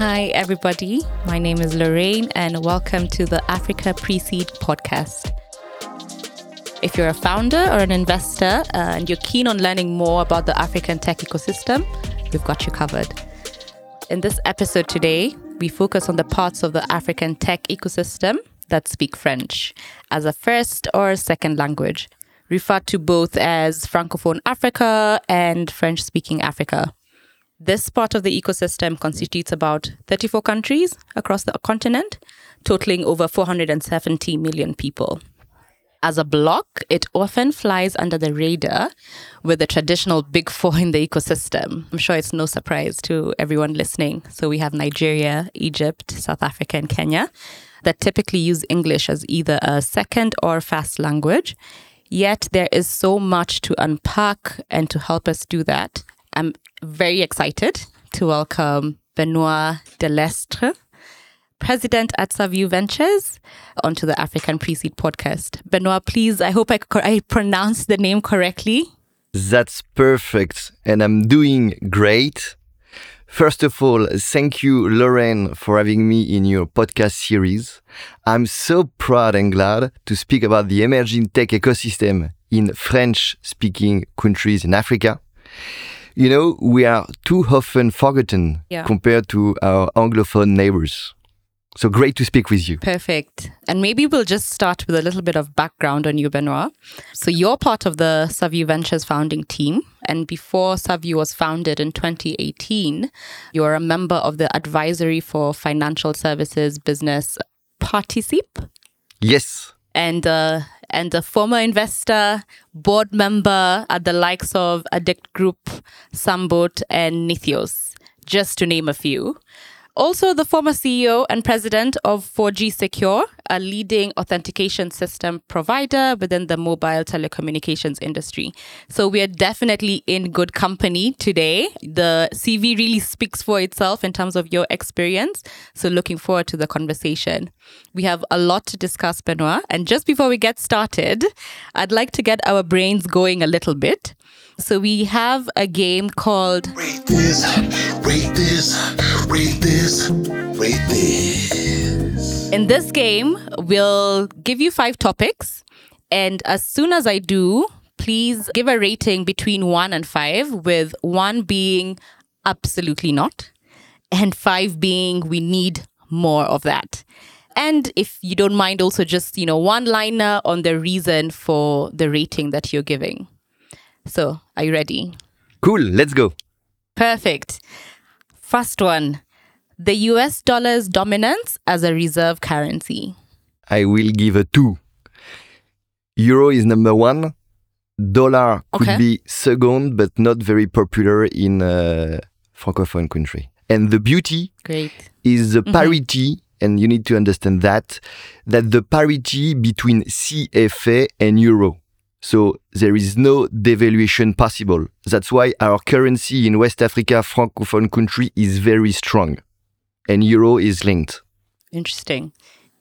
Hi, everybody. My name is Lorraine, and welcome to the Africa Pre Seed podcast. If you're a founder or an investor uh, and you're keen on learning more about the African tech ecosystem, we've got you covered. In this episode today, we focus on the parts of the African tech ecosystem that speak French as a first or second language, referred to both as Francophone Africa and French speaking Africa. This part of the ecosystem constitutes about 34 countries across the continent, totaling over 470 million people. As a block, it often flies under the radar with the traditional big four in the ecosystem. I'm sure it's no surprise to everyone listening. So we have Nigeria, Egypt, South Africa, and Kenya that typically use English as either a second or first language. Yet there is so much to unpack, and to help us do that, I'm very excited to welcome Benoit Delestre, President at Saviu Ventures, onto the African Pre-Seed podcast. Benoit, please, I hope I, I pronounced the name correctly. That's perfect, and I'm doing great. First of all, thank you, Lorraine, for having me in your podcast series. I'm so proud and glad to speak about the emerging tech ecosystem in French speaking countries in Africa you know, we are too often forgotten yeah. compared to our Anglophone neighbors. So great to speak with you. Perfect. And maybe we'll just start with a little bit of background on you, Benoit. So you're part of the Saviu Ventures founding team. And before Saviu was founded in 2018, you're a member of the advisory for financial services business Particip. Yes. And uh, and a former investor, board member at the likes of Addict Group, Sambot, and Nithios, just to name a few. Also, the former CEO and president of 4G Secure, a leading authentication system provider within the mobile telecommunications industry. So, we are definitely in good company today. The CV really speaks for itself in terms of your experience. So, looking forward to the conversation. We have a lot to discuss, Benoit. And just before we get started, I'd like to get our brains going a little bit. So we have a game called Rate This, Rate This, Rate This, Rate This. In this game, we'll give you five topics. And as soon as I do, please give a rating between one and five, with one being absolutely not, and five being we need more of that. And if you don't mind, also just, you know, one liner on the reason for the rating that you're giving. So, are you ready? Cool, let's go. Perfect. First one the US dollar's dominance as a reserve currency. I will give a two. Euro is number one. Dollar could okay. be second, but not very popular in a francophone country. And the beauty Great. is the mm-hmm. parity, mm-hmm. and you need to understand that, that the parity between CFA and euro. So there is no devaluation possible. That's why our currency in West Africa, Francophone country, is very strong. And euro is linked. Interesting.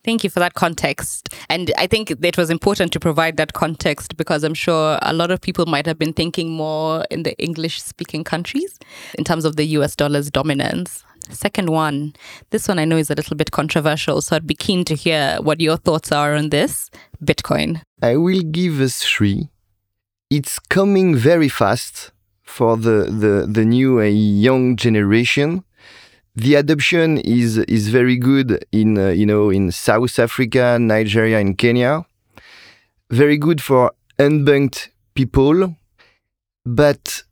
Thank you for that context. And I think it was important to provide that context because I'm sure a lot of people might have been thinking more in the English speaking countries in terms of the US dollar's dominance. Second one, this one I know is a little bit controversial, so I'd be keen to hear what your thoughts are on this Bitcoin. I will give a three. It's coming very fast for the, the, the new uh, young generation. The adoption is is very good in uh, you know in South Africa, Nigeria, and Kenya. Very good for unbanked people, but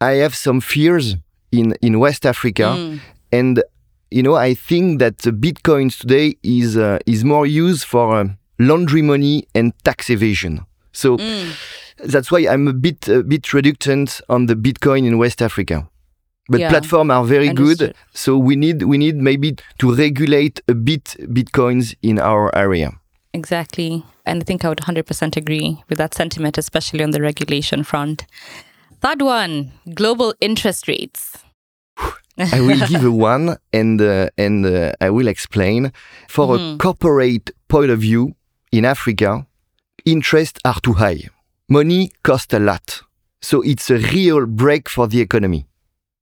I have some fears in in West Africa, mm. And you know I think that Bitcoins today is uh, is more used for uh, laundry money and tax evasion. So mm. that's why I'm a bit a bit reluctant on the Bitcoin in West Africa. But yeah. platforms are very Understood. good, so we need we need maybe to regulate a bit Bitcoins in our area. Exactly, and I think I would 100% agree with that sentiment, especially on the regulation front. Third one: global interest rates. I will give a one, and uh, and uh, I will explain. For mm -hmm. a mm-hmm. corporate point of view, in Africa, interests are too high. Money costs a lot. So it's a real break for the economy.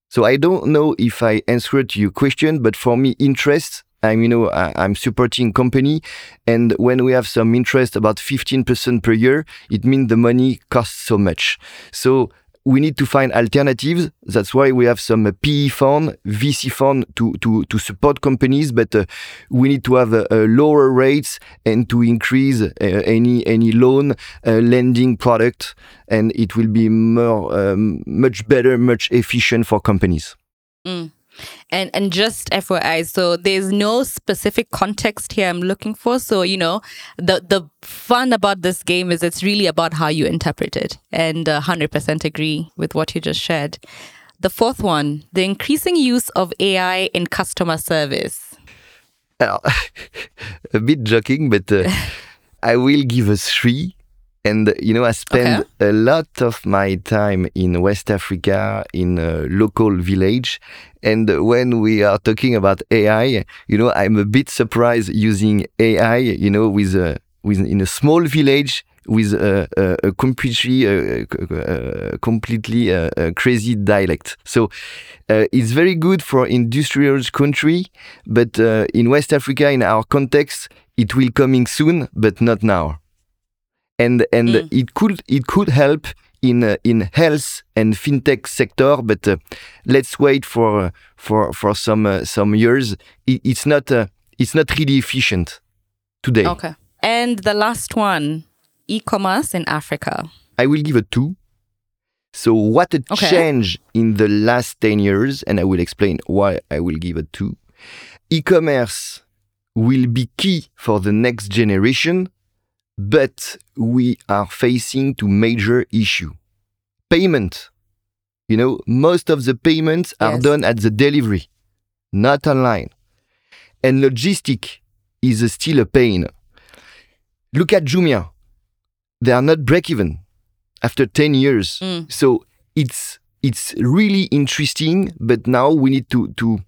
So I don't know if I answered your question, but for me, interest. I'm, you know, I, I'm supporting company, and when we have some interest about 15% per year, it means the money costs so much. So we need to find alternatives. That's why we have some PE fund, VC fund to, to, to support companies, but uh, we need to have uh, lower rates and to increase uh, any, any loan uh, lending product. And it will be more, um, much better, much efficient for companies. Mm. And and just FYI, so there's no specific context here I'm looking for. So, you know, the the fun about this game is it's really about how you interpret it. And uh, 100% agree with what you just shared. The fourth one, the increasing use of AI in customer service. a bit joking, but uh, I will give a three and you know, I spend okay. a lot of my time in West Africa, in a local village. And when we are talking about AI, you know, I'm a bit surprised using AI, you know, with a, with in a small village with a, a, a completely, a, a completely uh, crazy dialect. So uh, it's very good for industrial country, but uh, in West Africa, in our context, it will coming soon, but not now and and mm. it could it could help in uh, in health and fintech sector but uh, let's wait for uh, for for some uh, some years. It, it's not uh, it's not really efficient today. Okay. And the last one e-commerce in africa. I will give a 2 so what a okay. change in the last 10 years and i will explain why i will give a 2 e-commerce will be key for the next generation but we are facing two major issue. Payment. You know, most of the payments are yes. done at the delivery, not online. And logistic is still a pain. Look at Jumia. They are not break even after 10 years. Mm. So it's it's really interesting, but now we need to to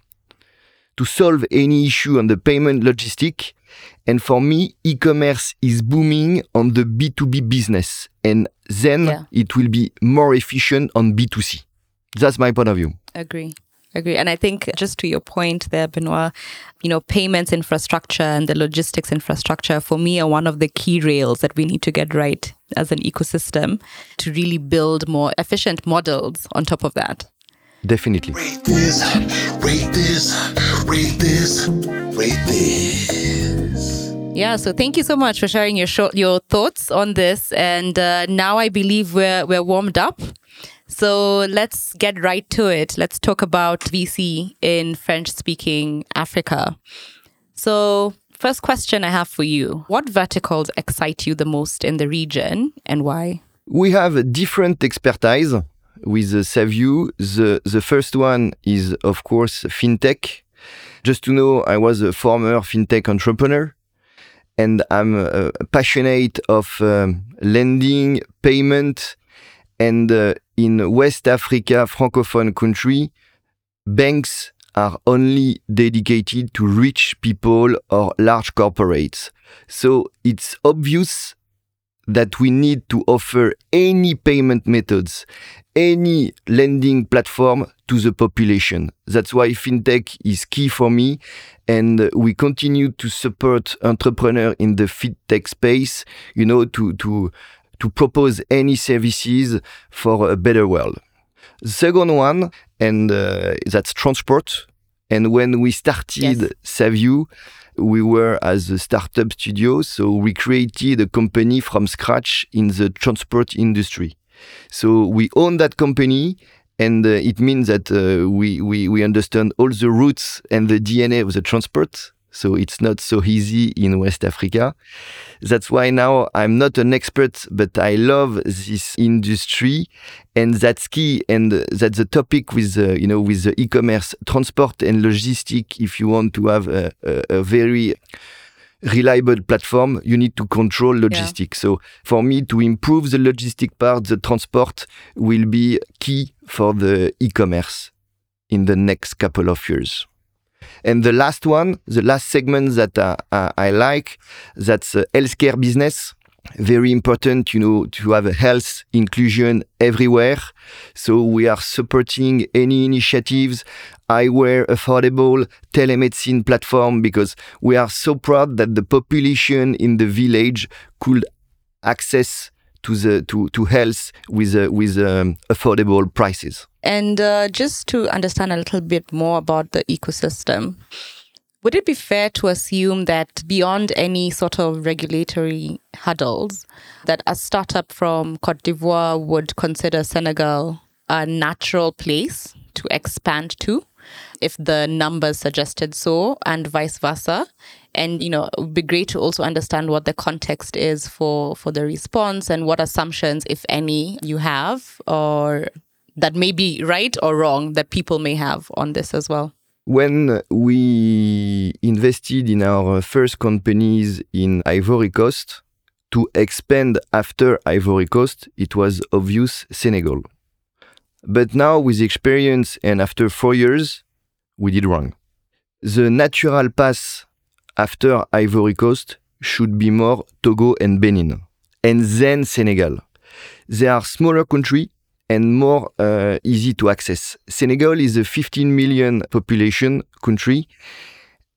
to solve any issue on the payment logistic and for me, e-commerce is booming on the B2B business. And then yeah. it will be more efficient on B2C. That's my point of view. Agree. Agree. And I think just to your point there, Benoit, you know, payments infrastructure and the logistics infrastructure for me are one of the key rails that we need to get right as an ecosystem to really build more efficient models on top of that. Definitely. Rate this, rate this, rate this, rate this. Yeah, so thank you so much for sharing your short, your thoughts on this. And uh, now I believe we're we're warmed up. So let's get right to it. Let's talk about VC in French speaking Africa. So, first question I have for you What verticals excite you the most in the region and why? We have different expertise with Saviu. The, the first one is, of course, fintech. Just to know, I was a former fintech entrepreneur and I'm uh, passionate of um, lending, payment, and uh, in West Africa, francophone country, banks are only dedicated to rich people or large corporates. So it's obvious that we need to offer any payment methods, any lending platform to the population. That's why fintech is key for me. And we continue to support entrepreneurs in the fintech space, you know, to, to, to propose any services for a better world. The second one, and uh, that's transport. And when we started yes. Saviu, we were as a startup studio, so we created a company from scratch in the transport industry. So we own that company, and uh, it means that uh, we, we, we understand all the roots and the DNA of the transport. So it's not so easy in West Africa. That's why now I'm not an expert, but I love this industry, and that's key. And that's the topic with uh, you know with the e-commerce, transport and logistic. If you want to have a, a, a very reliable platform, you need to control logistics. Yeah. So for me to improve the logistic part, the transport will be key for the e-commerce in the next couple of years. And the last one, the last segment that uh, uh, I like, that's healthcare business. very important, you know, to have a health inclusion everywhere. So we are supporting any initiatives, eyewear affordable telemedicine platform because we are so proud that the population in the village could access to the to, to health with uh, with um, affordable prices. And uh, just to understand a little bit more about the ecosystem, would it be fair to assume that beyond any sort of regulatory hurdles, that a startup from Cote d'Ivoire would consider Senegal a natural place to expand to? If the numbers suggested so and vice versa and you know it would be great to also understand what the context is for for the response and what assumptions if any you have or that may be right or wrong that people may have on this as well when we invested in our first companies in Ivory Coast to expand after Ivory Coast, it was obvious Senegal. But now, with experience and after four years, we did wrong. The natural path after Ivory Coast should be more Togo and Benin, and then Senegal. They are smaller country and more uh, easy to access. Senegal is a 15 million population country,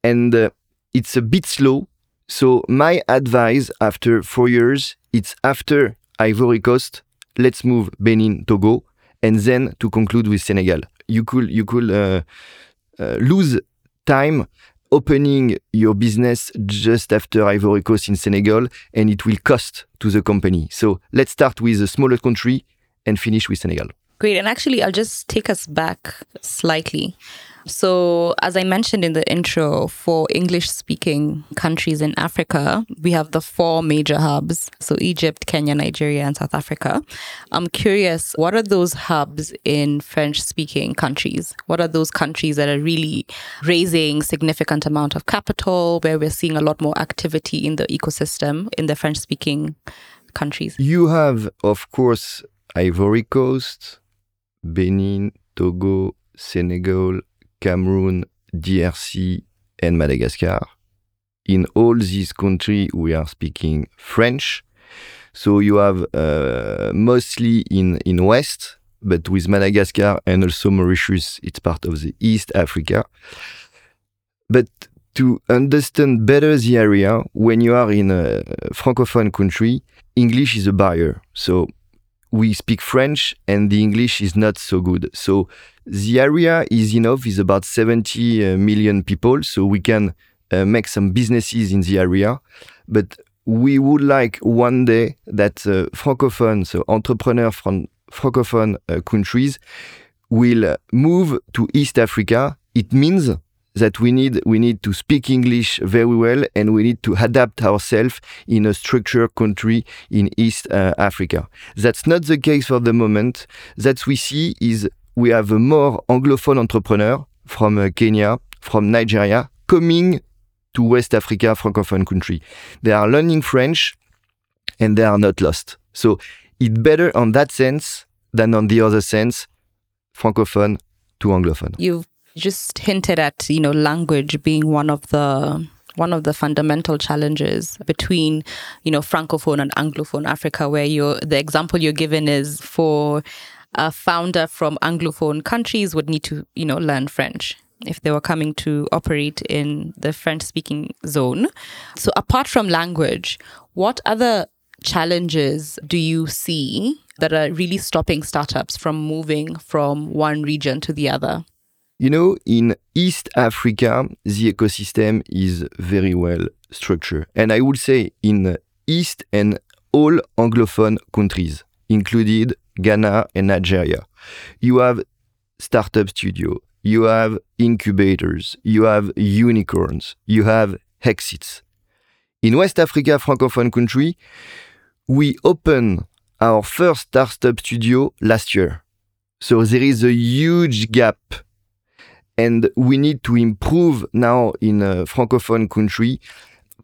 and uh, it's a bit slow. So my advice after four years, it's after Ivory Coast, let's move Benin, Togo, and then to conclude with Senegal. You could you could uh, uh, lose time opening your business just after Ivory Coast in Senegal, and it will cost to the company. So let's start with a smaller country and finish with Senegal. Great. And actually, I'll just take us back slightly. So, as I mentioned in the intro, for English speaking countries in Africa, we have the four major hubs. So, Egypt, Kenya, Nigeria, and South Africa. I'm curious, what are those hubs in French speaking countries? What are those countries that are really raising significant amount of capital, where we're seeing a lot more activity in the ecosystem in the French speaking countries? You have, of course, Ivory Coast, Benin, Togo, Senegal, Cameroon, DRC, and Madagascar. In all these countries, we are speaking French. So you have uh, mostly in, in West, but with Madagascar and also Mauritius, it's part of the East Africa. But to understand better the area, when you are in a francophone country, English is a barrier. So we speak French and the English is not so good. So the area is enough, is about 70 uh, people. So we can uh, make some businesses in the area. But we would like one day that uh, francophone, so entrepreneurs from francophone uh, countries will move to East Africa. It means that we need we need to speak English very well and we need to adapt ourselves in a structured country in East uh, Africa. That's not the case for the moment. That we see is we have a more anglophone entrepreneur from uh, Kenya, from Nigeria, coming to West Africa francophone country. They are learning French and they are not lost. So it's better on that sense than on the other sense, francophone to anglophone. You've just hinted at, you know, language being one of the one of the fundamental challenges between, you know, francophone and anglophone Africa, where you're the example you're given is for a founder from anglophone countries would need to, you know, learn French if they were coming to operate in the French speaking zone. So apart from language, what other challenges do you see that are really stopping startups from moving from one region to the other? You know, in East Africa, the ecosystem is very well structured. And I would say in East and all Anglophone countries, included Ghana and Nigeria, you have startup studio, you have incubators, you have unicorns, you have exits. In West Africa, Francophone country, we opened our first startup studio last year. So there is a huge gap and we need to improve now in a francophone country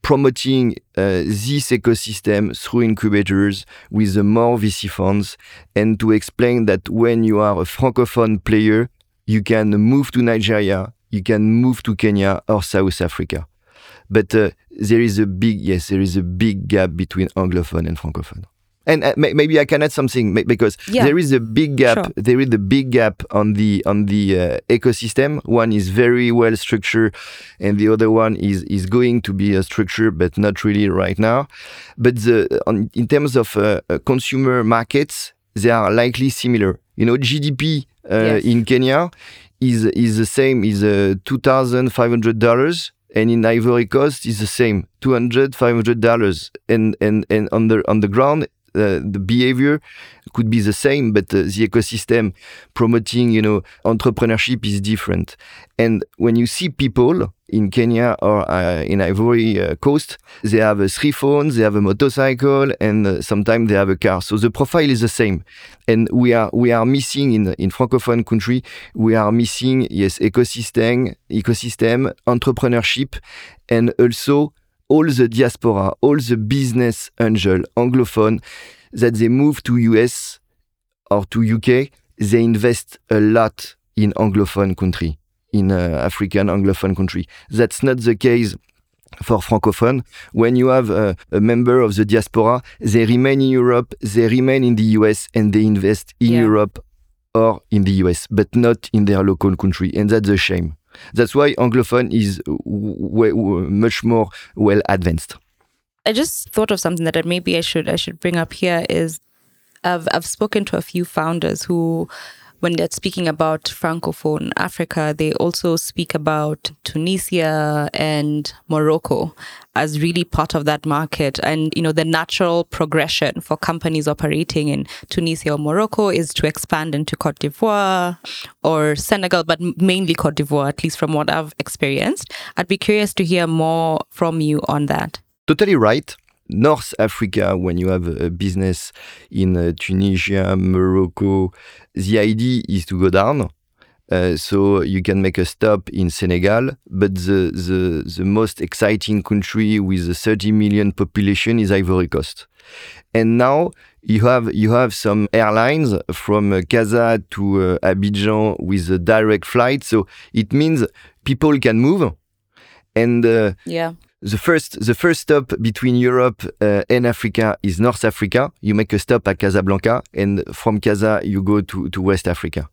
promoting uh, this ecosystem through incubators with the more VC funds and to explain that when you are a francophone player, you can move to Nigeria, you can move to Kenya or South Africa. But uh, there is a big yes, there is a big gap between anglophone and francophone. And uh, maybe I can add something because yeah. there is a big gap. Sure. There is a big gap on the on the uh, ecosystem. One is very well structured, and the other one is is going to be a structure, but not really right now. But the on, in terms of uh, uh consumer markets, they are likely similar. You know, GDP uh, yes. in Kenya is is the same is uh, two thousand five hundred dollars and in Ivory Coast is the same, 200 500 dollars, and and and on the on the ground uh, the behavior could be the same, but uh, the ecosystem promoting, you know, entrepreneurship is different. And when you see people in Kenya or uh, in Ivory uh, Coast, they have uh, three phones, they have a motorcycle, and uh, sometimes they have a car. So the profile is the same. And we are we are missing in in francophone country, we are missing yes ecosystem, ecosystem, entrepreneurship, and also all the diaspora, all the business angel anglophone that they move to US or to UK, they invest a lot in anglophone country, in uh, African anglophone country. That's not the case for francophone. When you have a, a, member of the diaspora, they remain in Europe, they remain in the US, and they invest in yeah. Europe or in the US, but not in their local country. And that's a shame. That's why Anglophone is much more well advanced. I just thought of something that maybe I should I should bring up here is I've I've spoken to a few founders who when they're speaking about Francophone Africa, they also speak about Tunisia and Morocco as really part of that market. And, you know, the natural progression for companies operating in Tunisia or Morocco is to expand into Cote d'Ivoire or Senegal, but mainly Cote d'Ivoire, at least from what I've experienced. I'd be curious to hear more from you on that. Totally right. North Africa, when you have a business in uh, Tunisia, Morocco, the idea is to go down. Uh, so you can make a stop in Senegal, but the, the, the most exciting country with a 30 million population is Ivory Coast. And now you have you have some airlines from uh, Casa to uh, Abidjan with a direct flight, so it means people can move. And uh, yeah the first the first stop between Europe uh, and Africa is North Africa. You make a stop at Casablanca, and from Casa you go to, to West Africa.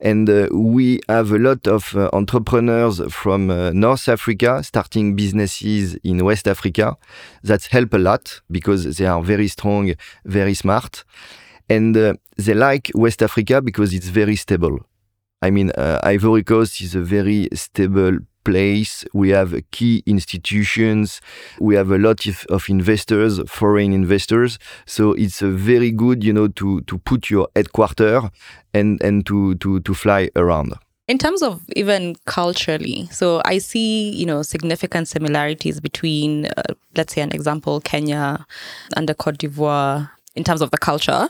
And uh, we have a lot of uh, entrepreneurs from uh, North Africa starting businesses in West Africa. That help a lot because they are very strong, very smart, and uh, they like West Africa because it's very stable. I mean, uh, Ivory Coast is a very stable place. We have key institutions. We have a lot of, of, investors, foreign investors. So it's a very good, you know, to to put your headquarter and and to to to fly around. In terms of even culturally, so I see, you know, significant similarities between, uh, let's say, an example, Kenya and the Cote d'Ivoire in terms of the culture.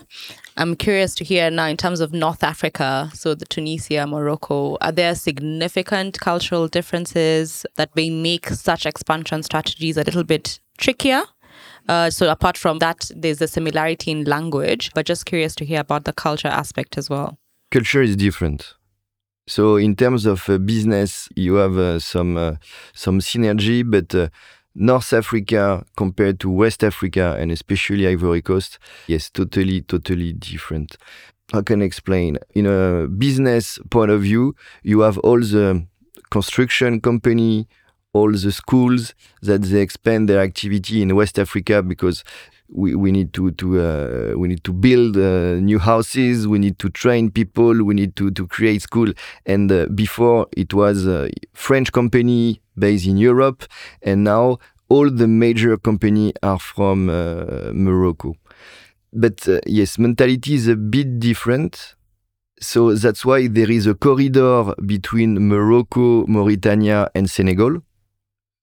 I'm curious to hear now in terms of North Africa, so the Tunisia, Morocco, are there significant cultural differences that may make such expansion strategies a little bit trickier? Uh, so apart from that, there's a similarity in language, but just curious to hear about the culture aspect as well. Culture is different. So in terms of uh, business, you have uh, some uh, some synergy, but uh, North Africa compared to West Africa and especially Ivory Coast, yes, totally, totally different. I can explain. In a business point of view, you have all the construction company, all the schools that they expand their activity in West Africa because we, we need to to uh, we need to build uh, new houses we need to train people we need to to create school. And uh, before it was a french company based in europe and now all the major company are from uh, morocco. But uh, yes mentality is a bit different. So that's why there is a corridor between morocco mauritania and senegal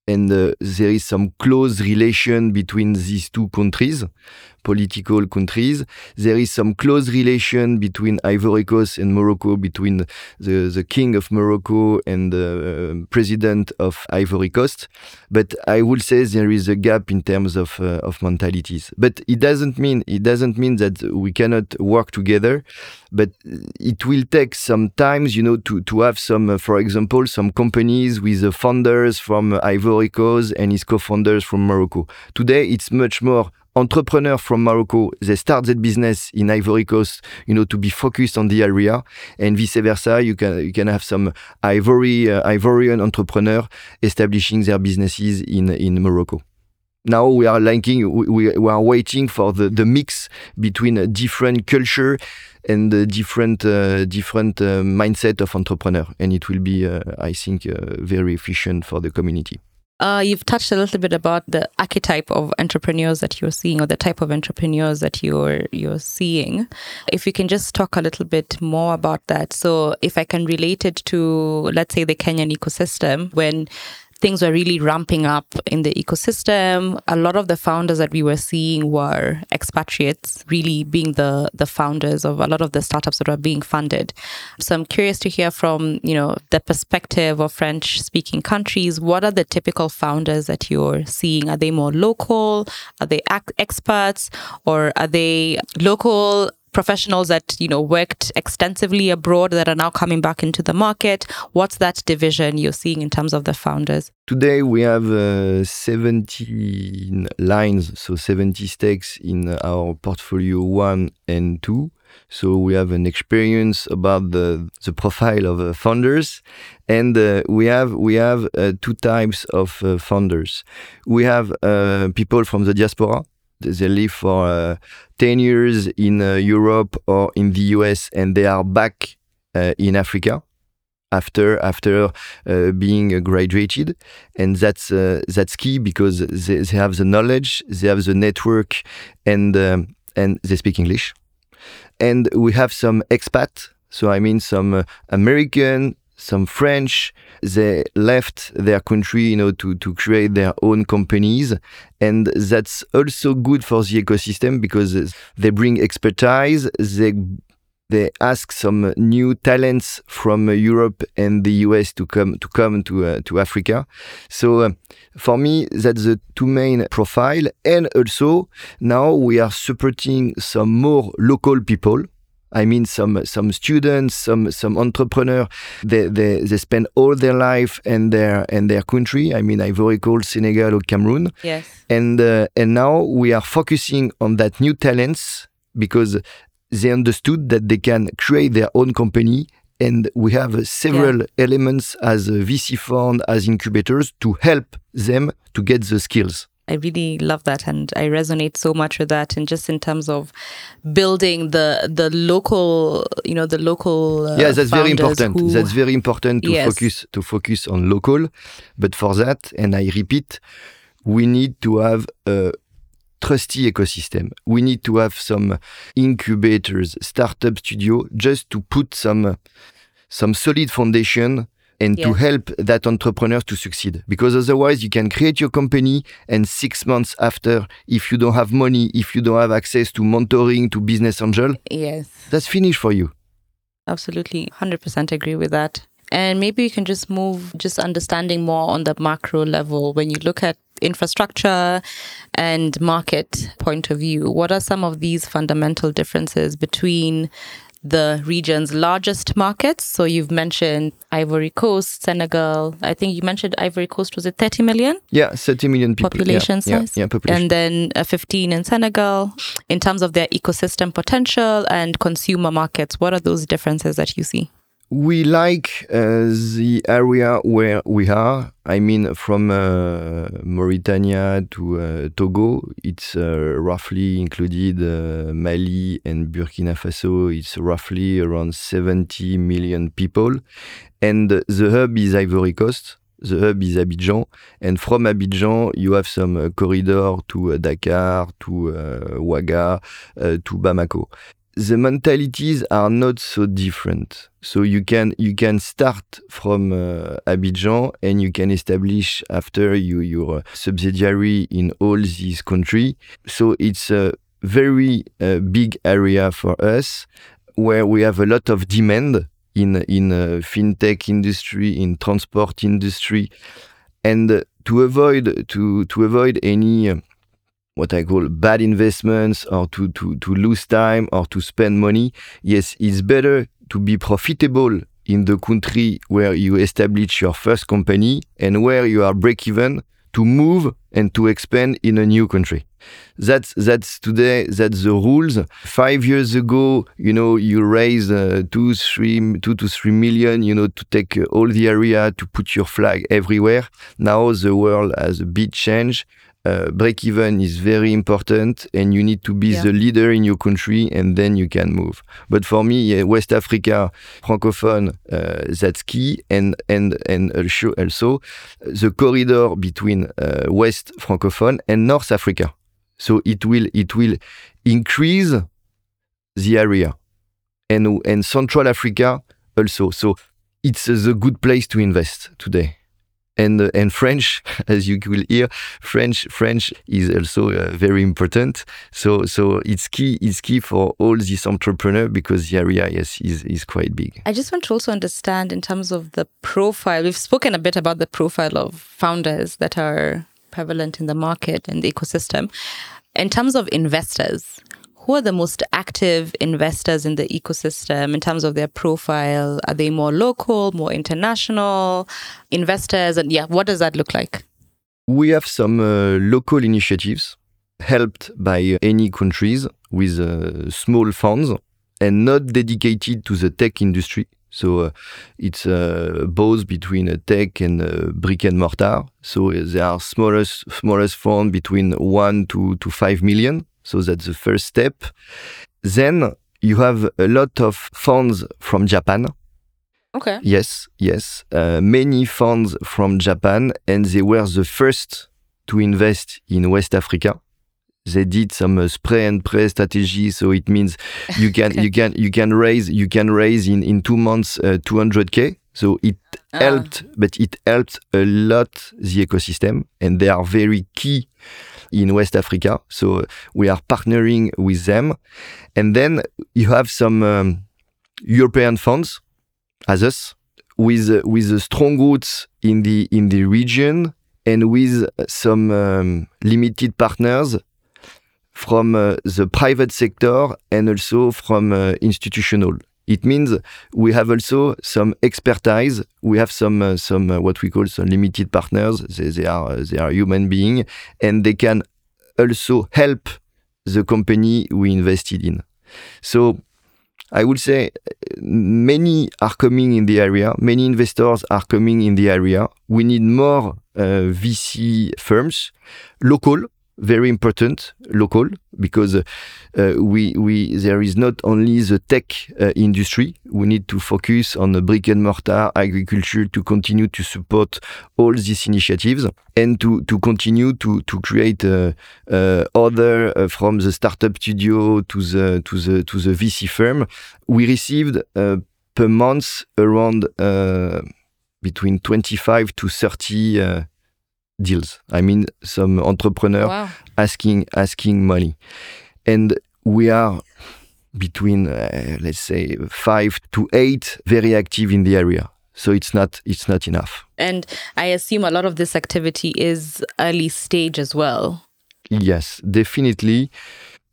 and uh, there is some close relation between these two countries political countries. There is some close relation between Ivory Coast and Morocco, between the, the king of Morocco and the uh, president of Ivory Coast. But I would say there is a gap in terms of, uh, of mentalities. But it doesn't mean it doesn't mean that we cannot work together. But it will take some times, you know, to, to have some, uh, for example, some companies with the founders from Ivory Ivory Coast and his co-founders from Morocco. Today, it's much more entrepreneur from Morocco. They start that business in Ivory Coast, you know, to be focused on the area, and vice versa. You can you can have some Ivory uh, Ivorian entrepreneur establishing their businesses in in Morocco now we are linking we, we are waiting for the, the mix between a different culture and a different uh, different uh, mindset of entrepreneur and it will be uh, i think uh, very efficient for the community uh, you've touched a little bit about the archetype of entrepreneurs that you're seeing, or the type of entrepreneurs that you're you're seeing. If you can just talk a little bit more about that. So, if I can relate it to, let's say, the Kenyan ecosystem, when things were really ramping up in the ecosystem. A lot of the founders that we were seeing were expatriates, really being the the founders of a lot of the startups that were being funded. So I'm curious to hear from you know the perspective of French speaking countries. What are the typical founders that you're seeing? Are they more local? Are they experts, or are they local professionals that you know worked extensively abroad that are now coming back into the market what's that division you're seeing in terms of the founders? Today we have uh, 17 lines so 70 stakes in our portfolio 1 and 2 so we have an experience about the the profile of uh, founders. And uh, we have we have uh, two types of uh, founders. We have uh, people from the diaspora they live for uh, 10 years in uh, Europe or in the US and they are back uh, in Africa after after uh, being graduated. And that's uh, that's key because they, they, have the knowledge they have the network and um, and they speak english. And we have some expat so i mean some american some French, they left their country, you know, to, to create their own companies. And that's also good for the ecosystem because they bring expertise, they they ask some new talents from Europe and the US to come to come to uh, to Africa. So uh, for me, that's the two main profile. And also now we are supporting some more local people I mean, some some students, some some entrepreneurs, they, they, they spend all their life in their in their country. I mean, Ivory Coast, Senegal, or Cameroon. Yes. And uh, and now we are focusing on that new talents because they understood that they can create their own company. And we have several yeah. elements as a VC fund, as incubators to help them to get the skills. I really love that and I resonate so much with that and just in terms of building the the local you know the local uh, Yeah, that's very important. Who, that's very important to yes. focus to focus on local but for that and I repeat we need to have a trusty ecosystem. We need to have some incubators, startup studio just to put some some solid foundation and to help that entrepreneur to succeed. Because otherwise, you can create your company, and six months after, if you don't have money, if you don't have access to mentoring, to business angel, yes, that's finished for you. Absolutely, hundred percent agree with that. And maybe you can just move, just understanding more on the macro level when you look at infrastructure and market point of view. What are some of these fundamental differences between the region's largest markets. So you've mentioned Ivory Coast, Senegal. I think you mentioned Ivory Coast was it 30 million? Yeah, 30 million people. Population yeah, size. Yeah, yeah, population. And then uh, 15 in Senegal. In terms of their ecosystem potential and consumer markets, what are those differences that you see? We like uh, the area where we are. I mean, from uh, Mauritania to uh, Togo, it's uh, roughly included uh, Mali and Burkina Faso. It's roughly around 70 million people. And the hub is Ivory Coast. The hub is Abidjan. And from Abidjan, you have some uh, corridor to Dakar, to Ouaga, to Bamako the mentalities are not so different. So you can you can start from uh, Abidjan and you can establish after you your subsidiary in all these countries. So it's a very uh, big area for us where we have a lot of demand in in uh, fintech industry, in transport industry, and to avoid to to avoid any what I call bad investments or to, to, to lose time or to spend money. Yes, it's better to be profitable in the country where you establish your first company and where you are break even to move and to expand in a new country. That's that's today. That's the rules. Five years ago, you know, you raise uh, two, three, two to three million, you know, to take uh, all the area to put your flag everywhere. Now the world has a big change uh, break even is very important and you need to be yeah. the leader in your country and then you can move. But for me yeah, west africa francophone uh, that's key and and and also, the corridor between uh, west francophone and north africa. So it will it will increase the area and and central africa also. So it's a good place to invest today and uh, and French, as you will hear, French French is also uh, very important. So so it's key it's key for all these entrepreneurs because the area yes is is quite big. I just want to also understand in terms of the profile. We've spoken a bit about the profile of founders that are prevalent in the market and the ecosystem. In terms of investors, who are the most active investors in the ecosystem in terms of their profile? Are they more local, more international investors? And yeah, what does that look like? We have some uh, local initiatives helped by any countries with uh, small funds and not dedicated to the tech industry. So uh, it's uh, both between a tech and uh, brick and mortar. So uh, there are smallest smallest fund between one to, to five million so that's the first step. Then you have a lot of funds from Japan. Okay. Yes, yes. Uh, many funds from Japan, and they were the first to invest in West Africa. They did some uh, spray and pray strategy, so it means you can okay. you can you can raise you can raise in in two months uh, 200k. So it ah. helped, but it helped a lot the ecosystem, and they are very key in West Africa. So we are partnering with them. And then you have some um, European funds as us with uh, with a strong roots in the in the region and with some um, limited partners from uh, the private sector and also from uh, institutional. It means we have also some expertise. We have some uh, some uh, what we call some limited partners. They, they are uh, they are human beings, and they can also help the company we invested in. So I would say many are coming in the area. Many investors are coming in the area. We need more uh, VC firms, local, very important local because uh, we we there is not only the tech uh, industry. We need to focus on the brick and mortar agriculture to continue to support all these initiatives and to to continue to to create uh, uh other uh, from the startup studio to the to the to the VC firm. We received uh, per month around between 25 to 30 deals. I mean, some entrepreneur wow. asking asking money, and we are between uh, let's say five to eight very active in the area. So it's not it's not enough. And I assume a lot of this activity is early stage as well. Yes, definitely.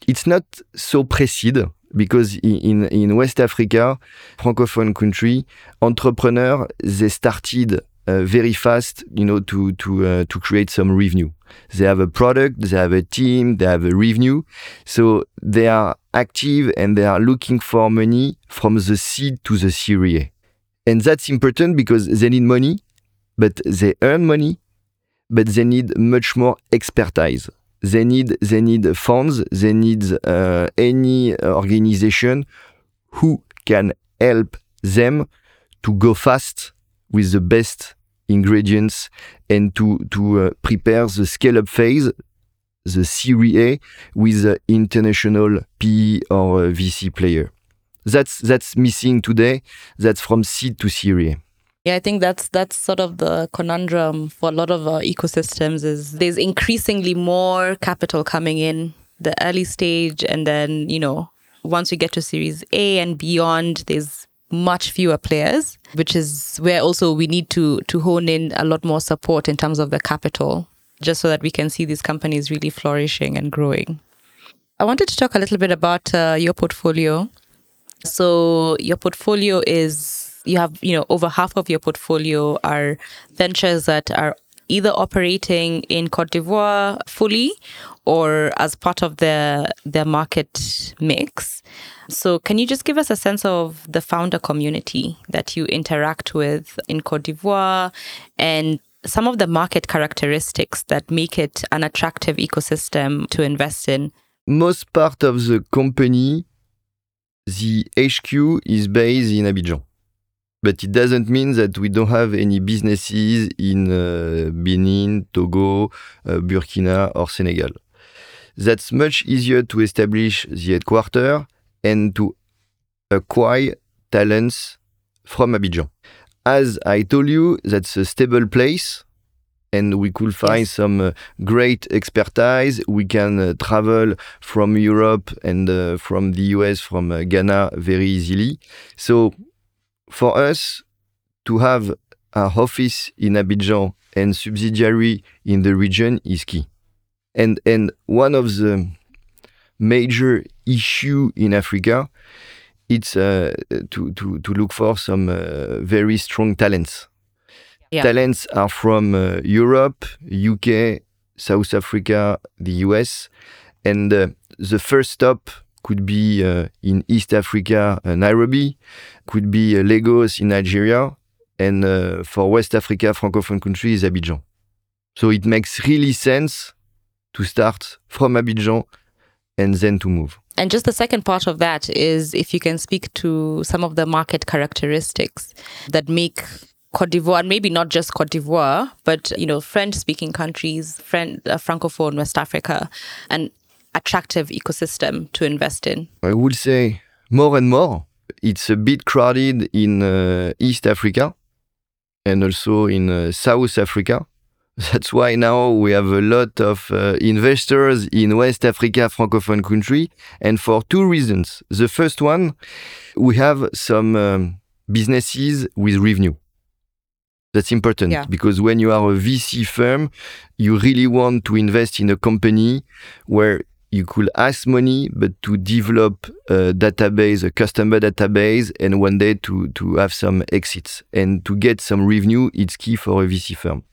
It's not so precede because in in West Africa, francophone country, entrepreneur they started very fast, you know, to to uh, to create some revenue. They have a product, they have a team, they have a revenue, so they are active and they are looking for money from the seed to the Series A, and that's important because they need money, but they earn money, but they need much more expertise. They need they need funds. They need uh, any organization who can help them to go fast with the best ingredients and to to uh, prepare the scale up phase the Series A with an international PE or VC player. That's that's missing today. That's from seed to Series A. Yeah, I think that's that's sort of the conundrum for a lot of our ecosystems is there's increasingly more capital coming in the early stage and then, you know, once we get to series A and beyond, there's much fewer players, which is where also we need to to hone in a lot more support in terms of the capital, just so that we can see these companies really flourishing and growing. I wanted to talk a little bit about uh, your portfolio. So your portfolio is you have, you know, over half of your portfolio are ventures that are either operating in Cote d'Ivoire fully or as part of their their market mix. So can you just give us a sense of the founder community that you interact with in Cote d'Ivoire and some of the market characteristics that make it an attractive ecosystem to invest in? Most part of the company, the HQ is based in Abidjan. But it doesn't mean that we don't have any businesses in uh, Benin, Togo, uh, Burkina, or Senegal. That's much easier to establish the headquarters and to acquire talents from Abidjan. As I told you, that's a stable place and we could find yes. some uh, great expertise. We can uh, travel from Europe and uh, from the US, from uh, Ghana very easily. So for us to have our office in Abidjan and subsidiary in the region is key. And and one of the major issue in Africa, it's uh, to, to to look for some uh, very strong talents. Yeah. Talents are from uh, Europe, UK, South Africa, the US, and uh, the first stop could be uh, in East Africa, uh, Nairobi, could be uh, Lagos in Nigeria, and uh, for West Africa, Francophone country is Abidjan. So it makes really sense to start from Abidjan and then to move. And just the second part of that is if you can speak to some of the market characteristics that make Cote d'Ivoire, maybe not just Cote d'Ivoire, but you know, French-speaking countries, French, uh, francophone West Africa, an attractive ecosystem to invest in? I would say more and more. It's a bit crowded in uh, East Africa and also in uh, South Africa. That's why now we have a lot of uh, investors in West Africa, Francophone country, and for two reasons. The first one, we have some um, businesses with revenue. That's important yeah. because when you are a VC firm, you really want to invest in a company where you could ask money, but to develop a database, a customer database, and one day to, to have some exits and to get some revenue, it's key for a VC firm.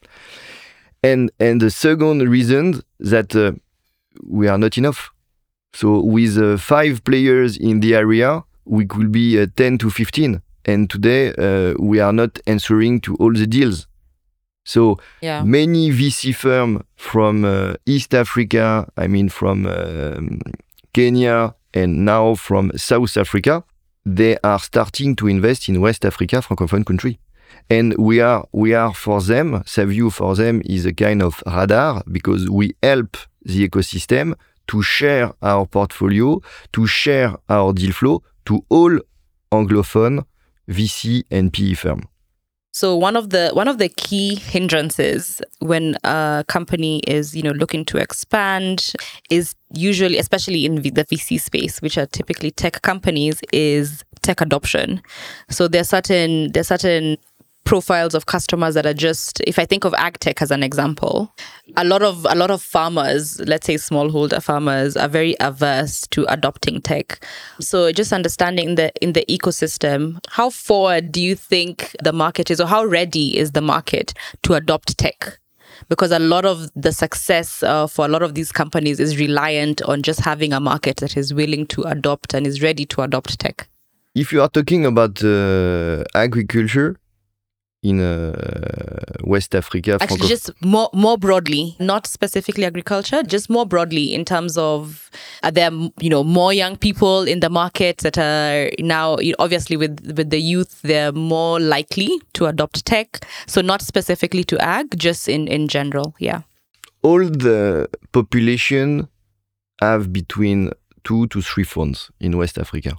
And, and the second reason that uh, we are not enough. So with uh, five players in the area, we could be uh, 10 to 15. And today, uh, we are not answering to all the deals. So yeah. many VC firms from uh, East Africa, I mean from um, Kenya and now from South Africa, they are starting to invest in West Africa francophone country. And we are we are for them, Saviu for them is a kind of radar because we help the ecosystem to share our portfolio, to share our deal flow to all Anglophone VC and PE firms. So one of the one of the key hindrances when a company is you know looking to expand is usually, especially in the VC space, which are typically tech companies, is tech adoption. So there's certain there's certain profiles of customers that are just if i think of agtech as an example a lot of a lot of farmers let's say smallholder farmers are very averse to adopting tech. So just understanding the in the ecosystem how forward do you think the market is or how ready is the market to adopt tech? Because a lot of the success uh, for a lot of these companies is reliant on just having a market that is willing to adopt and is ready to adopt tech. If you are talking about uh, agriculture in uh, West Africa? Actually, just more more broadly, not specifically agriculture, just more broadly in terms of are there you know more young people in the market that are now obviously with with the youth they're more likely to adopt tech. So not specifically to ag, just in in general, yeah. All the population have between two to three phones in West Africa.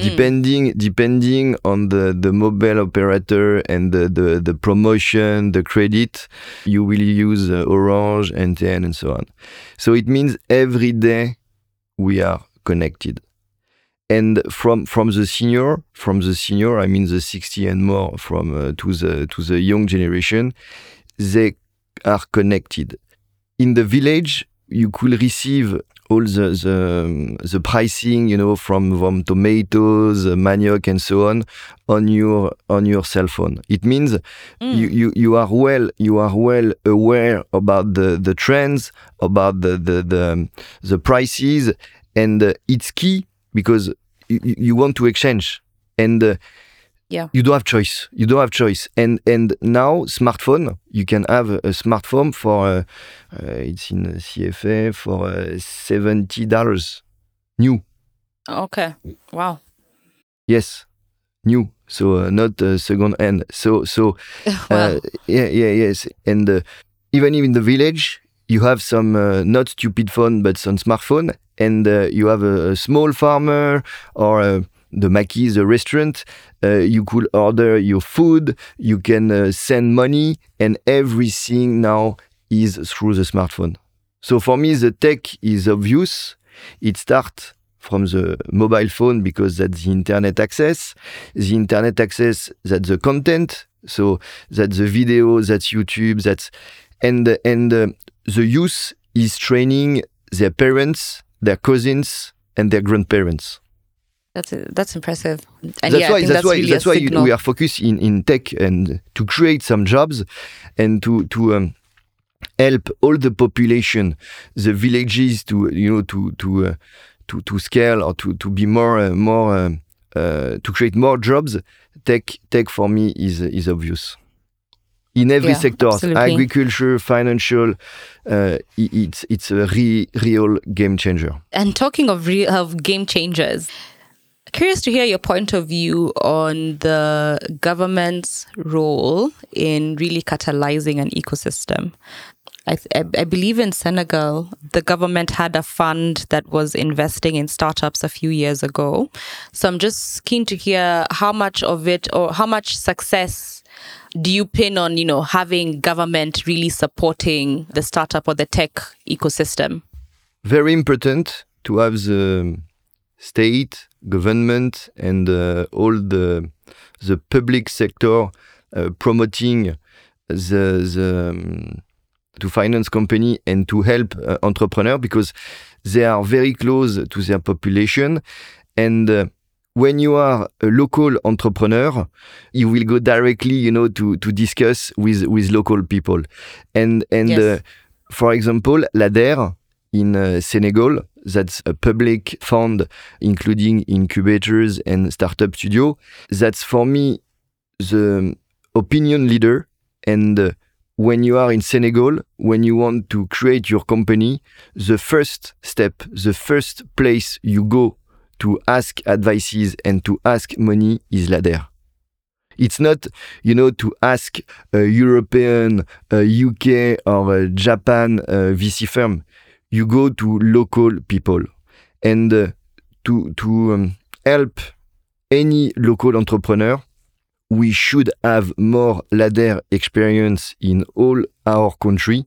Mm. depending depending on the the mobile operator and the the, the promotion the credit you will use uh, orange MTN and so on. So it means every day we are connected. And from from the senior from the senior i mean the 60 and more from uh, to the to the young generation they are connected. In the village you could receive all the the, the pricing, you know, from from tomatoes, uh, manioc, and so on, on your on your cell phone. It means Mm. you, you you are well you are well aware about the the trends, about the the the, the prices, and uh, it's key because you, you you want to exchange and. Uh, Yeah. you don't have choice. You don't have choice. And and now smartphone, you can have a, a smartphone for uh, uh, it's in CFA for uh, seventy dollars, new. Okay. Wow. Yes, new. So uh, not uh, second hand. So so wow. uh, yeah yeah yes. And uh, even in the village, you have some uh, not stupid phone but some smartphone, and uh, you have a, a small farmer or. Uh, the maquis, the restaurant, uh, you could order your food, you can uh, send money, and everything now is through the smartphone. So for me, the tech is obvious. It starts from the mobile phone because that's the internet access. The internet access, that's the content. So that's the video, that's YouTube, that's and and uh, the youth is training their parents, their cousins, and their grandparents. That's that's impressive. And that's yeah, why that's, that's why really that's a why you- we are focused in, in tech and to create some jobs and to to um, help all the population, the villages to you know to to uh, to to scale or to to be more uh, more um, uh, to create more jobs. Tech tech for me is is obvious. In every Yeah, sector, absolutely. agriculture, financial, uh, it's it's a re, real game changer. And talking of re- of game changers, curious to hear your point of view on the government's role in really catalyzing an ecosystem. I, th- I, believe in Senegal, the government had a fund that was investing in startups a few years ago. So I'm just keen to hear how much of it or how much success do you pin on, you know, having government really supporting the startup or the tech ecosystem? very important to have the state, government, and uh, all the the public sector uh, promoting the the um, to finance company and to help uh, entrepreneur because they are very close to their population and uh, when you are a local entrepreneur you will go directly you know to to discuss with with local people and and Yes. uh, for example la DER in uh, Senegal that's a public fund including incubators and startup studio that's for me the opinion leader and uh, when you are in Senegal, when you want to create your company, the first step, the first place you go to ask advices and to ask money is la DER. It's not, you know, to ask a European, a UK or a Japan uh, VC firm. You go to local people and uh, to to um, help any local entrepreneur we should have more la DER experience in all our country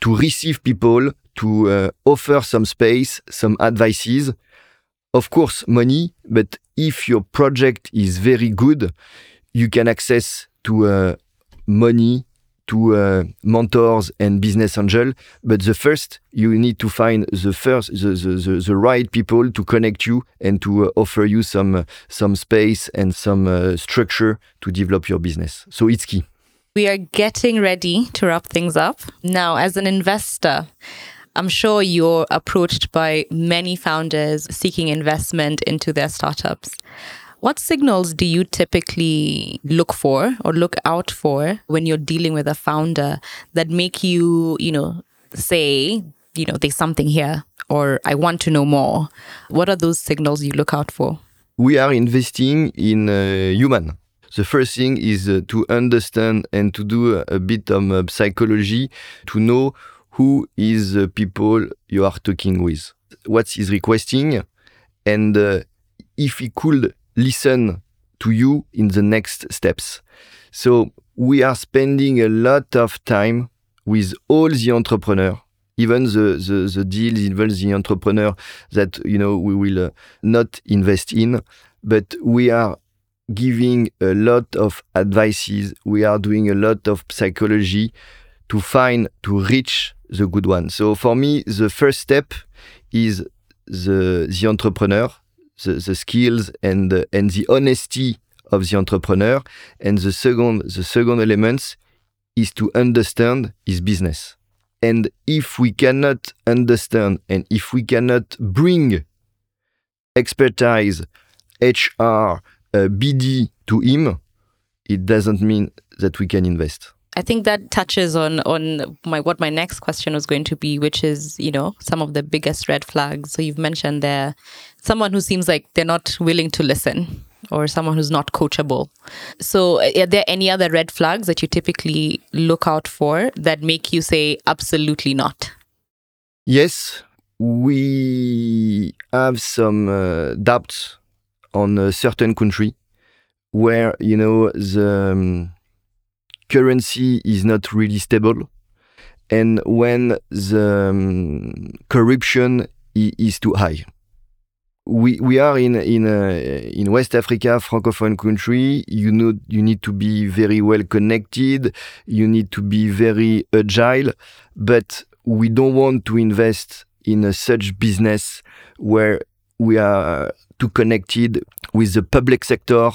to receive people, to uh, offer some space, some advices. Of course, money, but if your project is very good, you can access to uh, money, to uh, mentors and business angel. But the first, you need to find the first, the, the, the, the right people to connect you and to uh, offer you some uh, some space and some uh, structure to develop your business. So it's key. We are getting ready to wrap things up. Now, as an investor, I'm sure you're approached by many founders seeking investment into their startups. What signals do you typically look for or look out for when you're dealing with a founder that make you, you know, say, you know, there's something here or I want to know more? What are those signals you look out for? We are investing in uh, human. The first thing is uh, to understand and to do a, a bit of uh, psychology to know who is the people you are talking with, what he's requesting, and uh, if he could listen to you in the next steps. So we are spending a lot of time with all the entrepreneur, even the, the, the deals, even the entrepreneur that you know we will uh, not invest in, but we are giving a lot of advices. We are doing a lot of psychology to find to reach the good one. So for me, the first step is the the entrepreneur, the, the skills and the, and the honesty of the entrepreneur. And the second the second element is to understand his business. And if we cannot understand and if we cannot bring expertise, HR, uh, BD to him, it doesn't mean that we can invest. I think that touches on on my what my next question was going to be, which is you know some of the biggest red flags. So you've mentioned there someone who seems like they're not willing to listen, or someone who's not coachable. So are there any other red flags that you typically look out for that make you say absolutely not? Yes, we have some uh, doubts on a certain country where you know the um, currency is not really stable and when the um, corruption is too high we we are in in uh, in West Africa, francophone country. You know, you need to be very well connected. You need to be very agile, but we don't want to invest in a such business where we are too connected with the public sector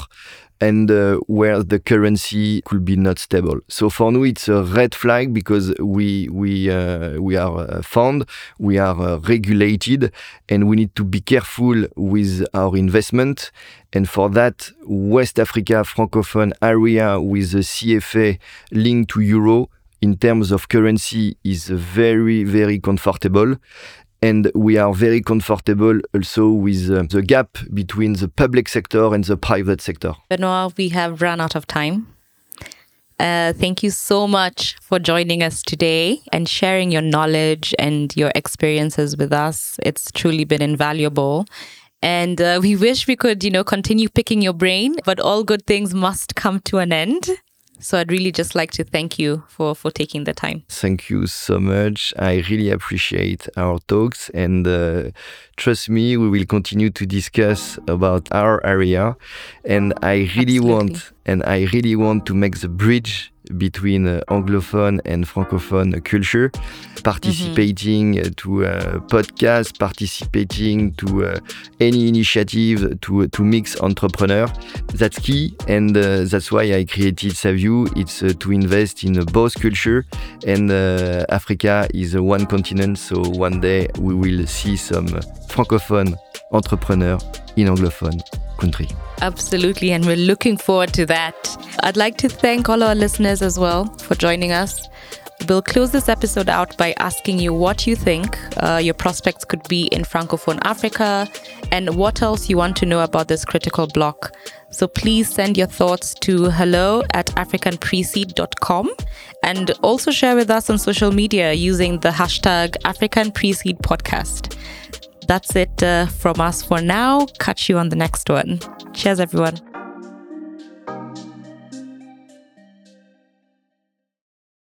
and uh, where the currency could be not stable. So for nous, it's a red flag because we we uh, we are a fund, we are uh, regulated, and we need to be careful with our investment. And for that, West Africa francophone area with the CFA linked to euro in terms of currency is very very comfortable and we are very comfortable also with uh, the gap between the public sector and the private sector. Benoit, we have run out of time. Uh, thank you so much for joining us today and sharing your knowledge and your experiences with us. It's truly been invaluable. And uh, we wish we could, you know, continue picking your brain, but all good things must come to an end. So I'd really just like to thank you for for taking the time. Thank you so much. I really appreciate our talks and uh, trust me, we will continue to discuss about our area. And I really Absolutely. want and I really want to make the bridge between uh, anglophone and francophone culture, participating mm-hmm. to a podcast, participating to uh, any initiative to to mix entrepreneurs. That's key, and uh, that's why I created Saviu. It's uh, to invest in both culture, and uh, Africa is one continent. So one day we will see some francophone entrepreneur in anglophone country. Absolutely, and we're looking forward to that. I'd like to thank all our listeners as well for joining us. We'll close this episode out by asking you what you think uh, your prospects could be in Francophone Africa and what else you want to know about this critical block. So please send your thoughts to hello at africanpreseed.com and also share with us on social media using the hashtag African Preseed Podcast that's it uh, from us for now. Catch you on the next one. Cheers, everyone.